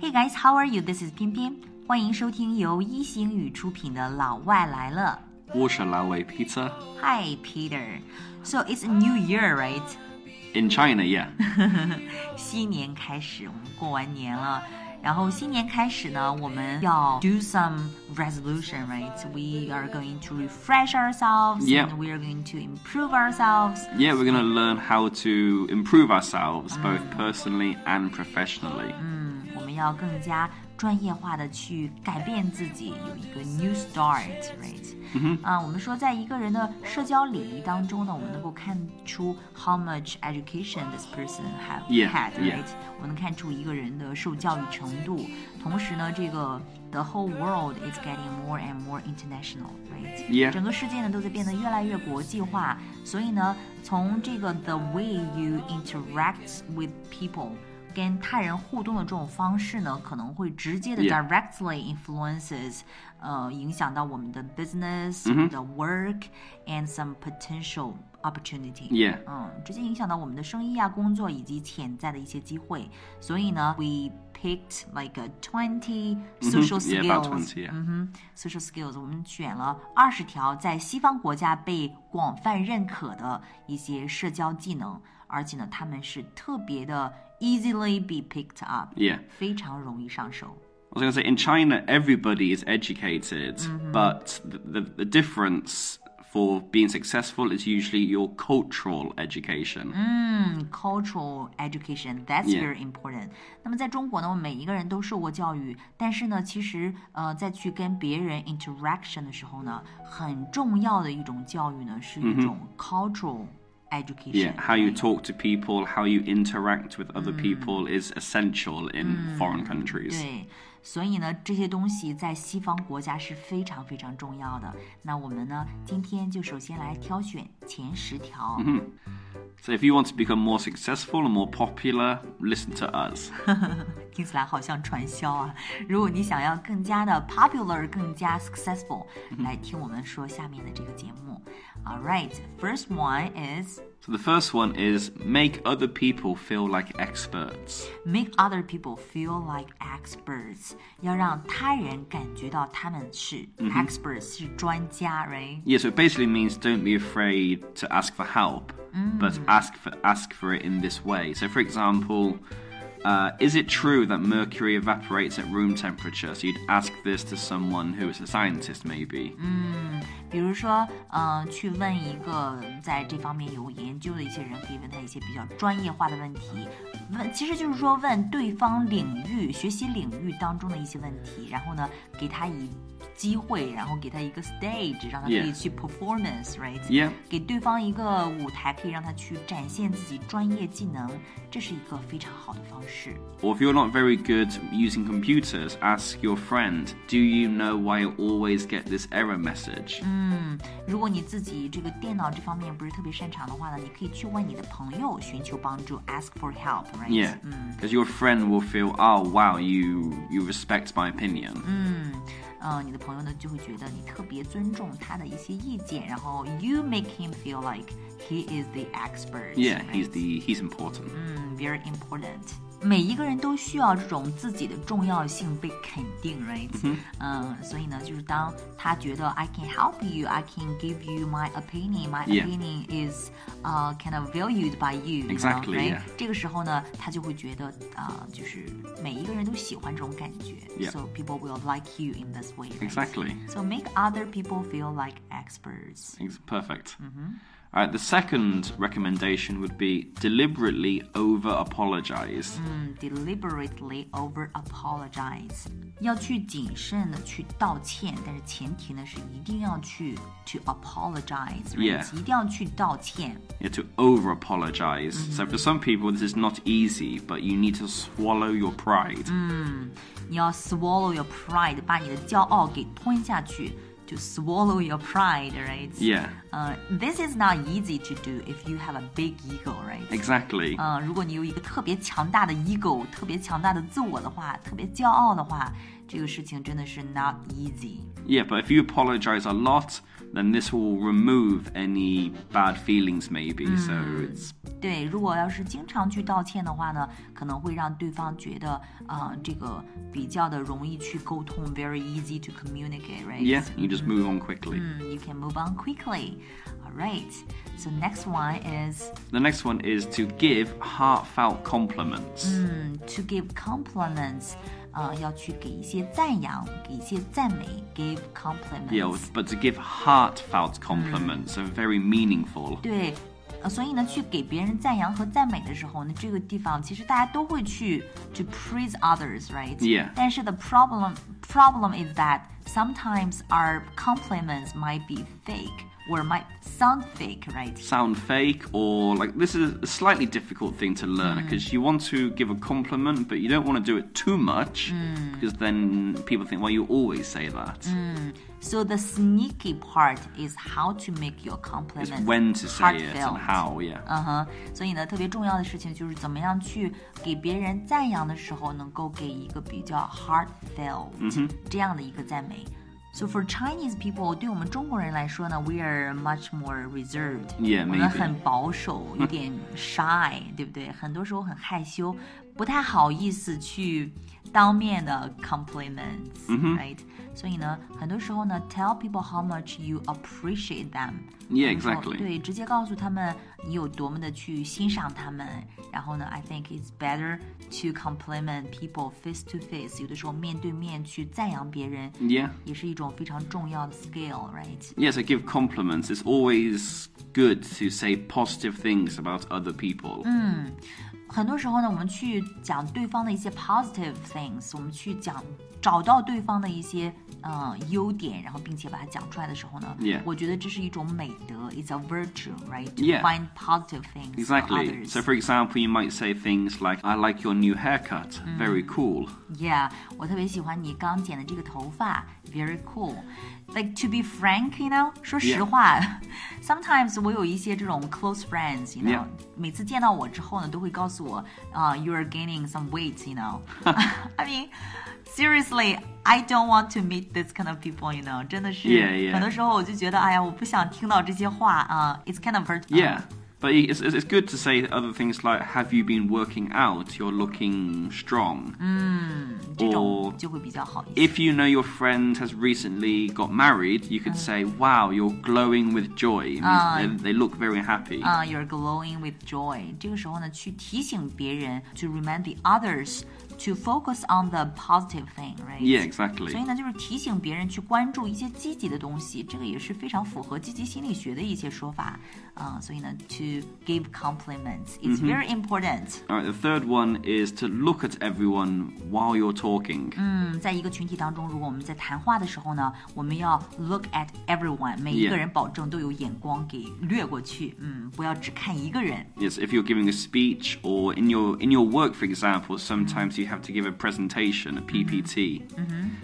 Hey guys, how are you? This is 翩翩，欢迎收听由一席英语出品的《老外来了》。我是老外 Peter。Hi Peter. So it's a new year, right? In China, yeah. 新年开始，我们过完年了。然后新年开始呢，我们要 do some resolution, right? We are going to refresh ourselves, Yeah. and we are going to improve ourselves. Yeah, we're going to learn how to improve ourselves both mm. personally and professionally. 嗯我们要更加专业化的去改变自己，有一个 new start，right？嗯啊，我们说，在一个人的社交礼仪当中呢，我们能够看出 how much education this person have Yeah, had，right？ yeah. 我们能看出一个人的受教育程度。同时呢，这个 the whole world is getting more and more international，right？ Yeah. 整个世界呢都在变得越来越国际化，所以呢，从这个 the way you interact with people。 跟他人互动的这种方式呢，可能会直接的 Yeah. directly influences，呃，影响到我们的 business、我们的 work and some potential opportunity。 Yeah. 嗯，直接影响到我们的生意啊、工作以及潜在的一些机会。所以呢，we picked like a twenty social Yeah, skills。 about 20, yeah. 嗯哼，social skills，我们选了二十条在西方国家被广泛认可的一些社交技能，而且呢，他们是特别的 easily be picked up， Yeah. 非常容易上手。 I was going to say, in China, everybody is educated, but the, the, the difference for being successful is usually your cultural education. cultural education that's Yeah. very important。那么在中国呢，我们每一个人都受过教育，但是呢，其实呃，在去跟别人 interaction 的时候呢，很重要的一种教育呢，是一种 cultural education。Yeah, how you talk to people, how you interact with other mm. people is essential in mm. foreign countries. 对，所以呢，这些东西在西方国家是非常非常重要的。那我们呢，今天就首先来挑选前十条。So if you want to become more successful and more popular, listen to us. 听起来好像传销啊！如果你想要更加的 popular，更加 successful，来听我们说下面的这个节目。All right, first one is So the first one is make other people feel like experts. make other people feel like experts，要让他人感觉到他们是 experts，是专家，right？ Yeah, so it basically means don't be afraid to ask for help, but ask for ask for it in this way. So, for example, uh, is it true that mercury evaporates at room temperature? So you'd ask this to someone who is a scientist, maybe. 比如说，嗯、去问一个在这方面有研究的一些人，可以问他一些比较专业化的问题。问，其实就是说问对方领域、学习领域当中的一些问题，然后呢，给他以 机会，然后给他一个 stage，让他可以 Yeah. 去 performance，right？、 Yeah. 给对方一个舞台，可以让他去展现自己专业技能，这是一个非常好的方式。 Or if you're not very good using computers, ask your friend, do you know why I always get this error message? 如果你自己这个电脑这方面不是特别擅长的话呢，你可以去问你的朋友寻求帮助，ask for help，right？ Yeah. Because your friend will feel, oh wow, you you respect my opinion. 嗯， 你的朋友呢就会觉得你特别尊重他的一些意见，然后 you make him feel like he is the expert. Yeah, right? he's the he's important. 嗯，very important. 每一个人都需要这种自己的重要性被肯定，right？嗯，所以呢，就是当他觉得 I can help you, I can give you my opinion, my Yeah. opinion is uh kind of valued by you. you know, Exactly, right? yeah. 这个时候呢，他就会觉得啊、就是每一个人都喜欢这种感觉 Yeah. So people will like you in this way. right? Exactly. So make other people feel like experts. Ex- Perfect. All right, the second recommendation would be deliberately over apologize. 嗯，deliberately over apologize，要去谨慎的去道歉，但是前提呢是一定要去 to apologize，、 Yeah. 一定要去道歉。 Yeah, to over apologize. So for some people, this is not easy, but you need to swallow your pride. 你要 swallow your pride，把你的骄傲给吞下去。 To swallow your pride, right? Yeah, 呃、t h i s is not easy to do if you have a big ego, right? exactly. 嗯，如果你有一个特别强大的 ego，特别强大的自我的话，特别骄傲的话， 这个事情真的是 not easy。 Yeah, but if you apologize a lot, then this will remove any bad feelings, maybe. So it's 对，如果要是经常去道歉的话呢，可能会让对方觉得啊、这个比较的容易去沟通，very easy to communicate, right? yeah, you just move on quickly. Mm, you can move on quickly. All right. So next one is The next one is to give heartfelt compliments. mm, to give compliments. 呃，要去给一些赞扬，给一些赞美，give compliments。 Yeah, but to give heartfelt compliments, so very meaningful. 对，呃，所以呢，去给别人赞扬和赞美的时候呢，这个地方其实大家都会去 to praise others，right？ Yeah. 但是 the problem problem is that sometimes our compliments might be fake or might sound fake，right？ Sound fake, or like this is a slightly difficult thing to learn because you want to give a compliment, but you don't want to do it too much because then people think, well, you always say that. So the sneaky part is how to make your It's compliments when to say it and heartfelt. how, yeah. 嗯哼，所以呢，特别重要的事情就是怎么样去给别人赞扬的时候，能够给一个比较 heartfelt、这样的一个赞美。 So for Chinese people，对我们中国人来说呢，we are much more reserved。我们很保守，有点 shy，对不对？很多时候很害羞，不太好意思去当面的 compliments，right？、所以呢，很多时候呢，tell people how much you appreciate them。 Yeah, 有时候 exactly. 对，直接告诉他们你有多么的去欣赏他们。然后呢，I think it's better to compliment people face to face。有的时候面对面去赞扬别人， Yeah. 也是一种非常重要的 skill，right？ Yeah, so give compliments. It's always good to say positive things about other people. 很多时候呢，我们去讲对方的一些 positive things，我们去讲找到对方的一些呃优点，然后并且把它讲出来的时候呢 Yeah. 我觉得这是一种美德，it's a virtue，right？To Yeah. find positive things for Exactly. others. So, for example, you might say things like, I like your new haircut. Very cool. Yeah，我特别喜欢你刚剪的这个头发，very cool。Like to be frank, you know，说实 Yeah. 话 sometimes 我有一些这种 close friends，you know，、 Yeah. 每次见到我之后呢，都会告诉我，啊、y o u are gaining some weight，you know。I mean。 Seriously, I don't want to meet this kind of people, you know. 真的是 Yeah, yeah. 很多时候我就觉得，哎呀，我不想听到这些话啊、It's kind of hurt. Yeah. But it's, it's it's good to say other things like, Have you been working out? You're looking strong. 这种 or 就会比较好一些。 If you know your friend has recently got married, you could say, Wow, you're glowing with joy. It means they, they look very happy. 啊、y o u r e glowing with joy。这个时候呢，去提醒别人，to remind the others to focus on the positive thing，right？ yeah, 所 exactly. 以呢，就是提醒别人去关注一些积极的东西，这个也是非常符合积极心理学的一些说法啊、所以呢，to give compliments is very important。 All right, the third one is to look at everyone while you're talking. 嗯，在一个群体当中，如果我们在谈话的时候呢，我们要 look at everyone，每一个 Yeah. 人保证都有眼光给掠过去，嗯，不要只看一个人。 Yes, if you're giving a speech or in your in your work, for example, sometimes you have to give a presentation, a PPT.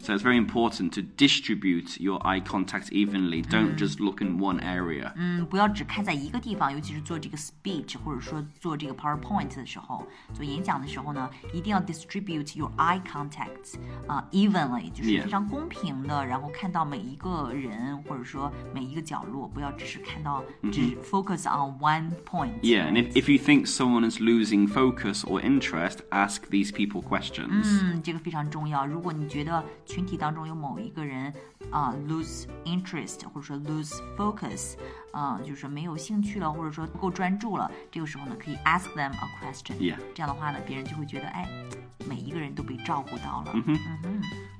So it's very important to distribute your eye contact evenly. Don't just look in one area. 嗯，不要只看在一个地方，尤其是做这个 speech 或者说做这个 PowerPoint 的时候，做演讲的时候呢，一定要 distribute your eye contacts 啊、evenly，就是 Yeah. 非常公平的，然后看到每一个人或者说每一个角落，不要只是看到只 focus on one point。 Yeah, and if, if you think someone is losing focus or interest, ask these people questions. 嗯，这个非常重要。如果你觉得群体当中有某一个人啊、lose interest 或者说 lose focus，啊、就是说没有兴趣了，或者说不够专注了，这个时候呢，可以 ask them a question。 Yeah. 这样的话呢，别人就会觉得，哎，每一个人都被照顾到了。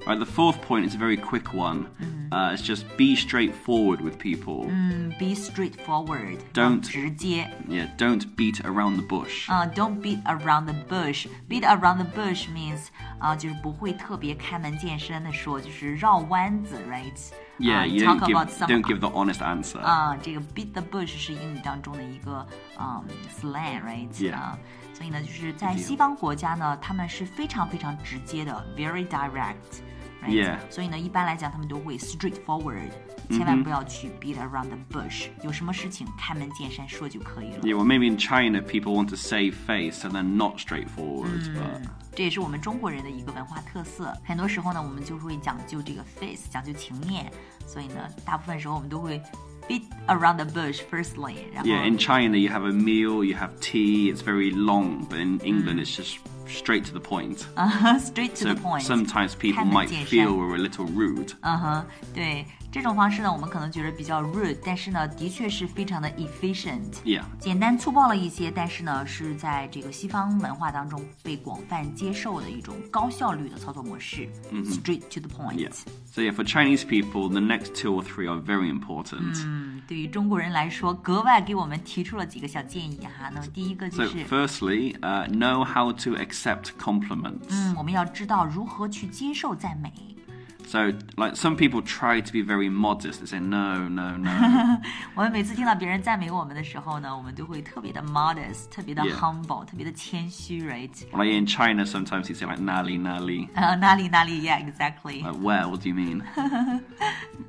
Right, the fourth point is a very quick one. Uh, it's just be straightforward with people. 嗯，be straightforward， Don't- 直接 Yeah, don't beat around the bush. 啊、d o n t beat around the bush。beat around the bush means 啊、就是不会特别开门见山的说，就是绕弯子，right？ Yeah, 啊 you talk don't give, about some don't give the honest answer. 啊，这个 beat the bush 是英语当中的一个嗯 slang，right？ Yeah. 啊，所以呢，就是在西方国家呢，他们是非常非常直接的，very direct。 right? Yeah. 所以呢，一般来讲他们都会 straightforward，千万不要去 beat around the bush。有什么事情开门见山说就可以了。 Yeah, well, maybe in China people want to save face, so they're not straightforward. But 这也是我们中国人的一个文化特色。很多时候呢，我们就会讲究这个 face，讲究情面，所以呢，大部分时候我们都会 beat around the bush firstly，然后 yeah, in China you have a meal, you have tea. It's very long, but in England it's just straight to the point. Uh huh, straight to so the point. Sometimes people might feel we're a little rude. Uh huh, 对，这种方式呢，我们可能觉得比较 rude，但是呢，的确是非常的 efficient。Yeah. 简单粗暴了一些，但是呢，是在这个西方文化当中被广泛接受的一种高效率的操作模式。Straight to the point。Yeah. So yeah, for Chinese people, the next two or three are very important. 嗯，对于中国人来说，格外给我们提出了几个小建议哈。那么第一个就 So 是，firstly, uh, know how to accept compliments. 嗯，我们要知道如何去接受赞美。So like some people try to be very modest. They say no, no, no. 我们每次听到别人赞美我们的时候呢，我们都会特别的 modest，特别的 Yeah. humble，特别的谦虚，right？ like in China, sometimes you say like nali, nali. 呃，哪里哪里，yeah，exactly。 Like where? What do you mean?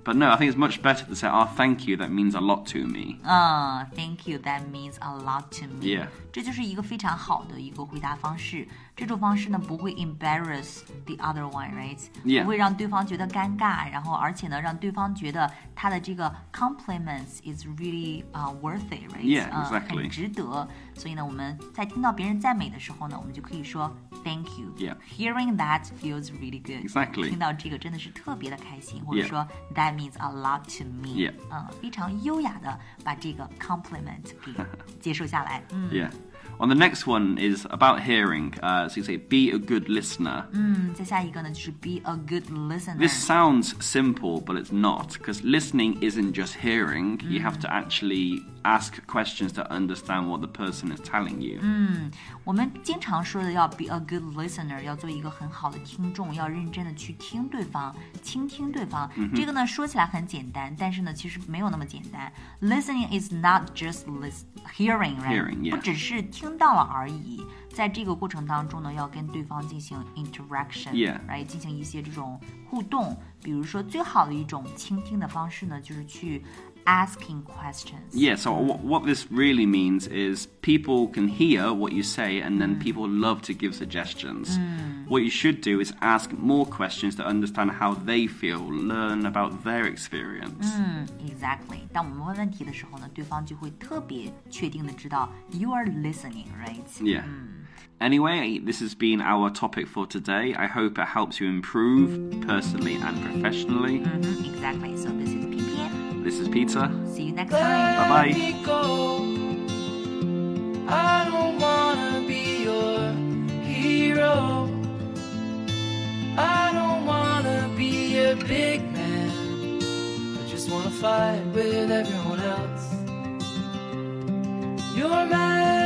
but no, I think it's much better to say, "Oh, thank you. That means a lot to me." 嗯，Thank you. That means a lot to me. Yeah. 这就是一个非常好的一个回答方式。 这种方式呢，不会 embarrass the other one, right? Yeah. 不会让对方觉得尴尬，然后而且呢，让对方觉得他的这个 compliments is really 啊、worth it, right? Yeah, 嗯 exactly. 很值得。所以呢，我们在听到别人赞美的时候呢，我们就可以说 Thank you. Yeah. Hearing that feels really good. Exactly. 听到这个真的是特别的开心，或者 Yeah. 说 That means a lot to me. Yeah. 嗯，非常优雅的把这个 compliment 给接受下来。嗯 Yeah. On the next one is about hearing. Uh, so you say, "Be a good listener." 嗯，再下一个呢就是 be a good listener。 This sounds simple, but it's not, because listening isn't just hearing. You have to actually ask questions to understand what the person is telling you. 我们经常说的要 be a good listener，要做一个很好的听众，要认真的去听对方，倾听对方。这个呢说起来很简单，但是呢其实没有那么简单。Listening is not just listen hearing, right？ Hearing, yeah. 不只是听到了而已，在这个过程当中呢，要跟对方进行 interaction， Yeah. right？进行一些这种互动。比如说，最好的一种倾听的方式呢，就是去 asking questions。 Yeah, so what, what this really means is people can hear what you say and then people love to give suggestions. What you should do is ask more questions to understand how they feel, learn about their experience. 嗯，exactly。当我们问问题的时候呢，对方就会特别确定的知道 you are listening, right？ Yeah. Anyway, this has been our topic for today. I hope it helps you improve personally and professionally. 嗯哼，exactly。So this is 偏偏 this is Peter.，see you next time。Bye bye. I don't wanna be your hero. I don't wanna be a big man. I just wanna fight with everyone else. Your masquerade.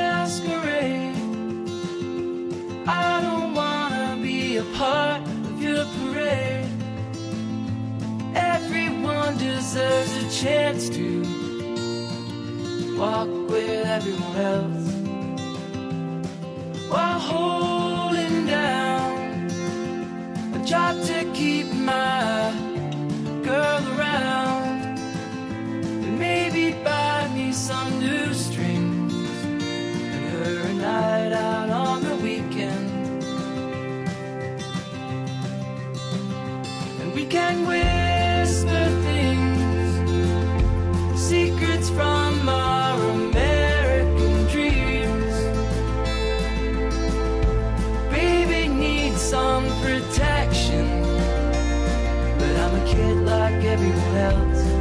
Deserves a chance to walk with everyone else. While holding down a job to keep my everyone else.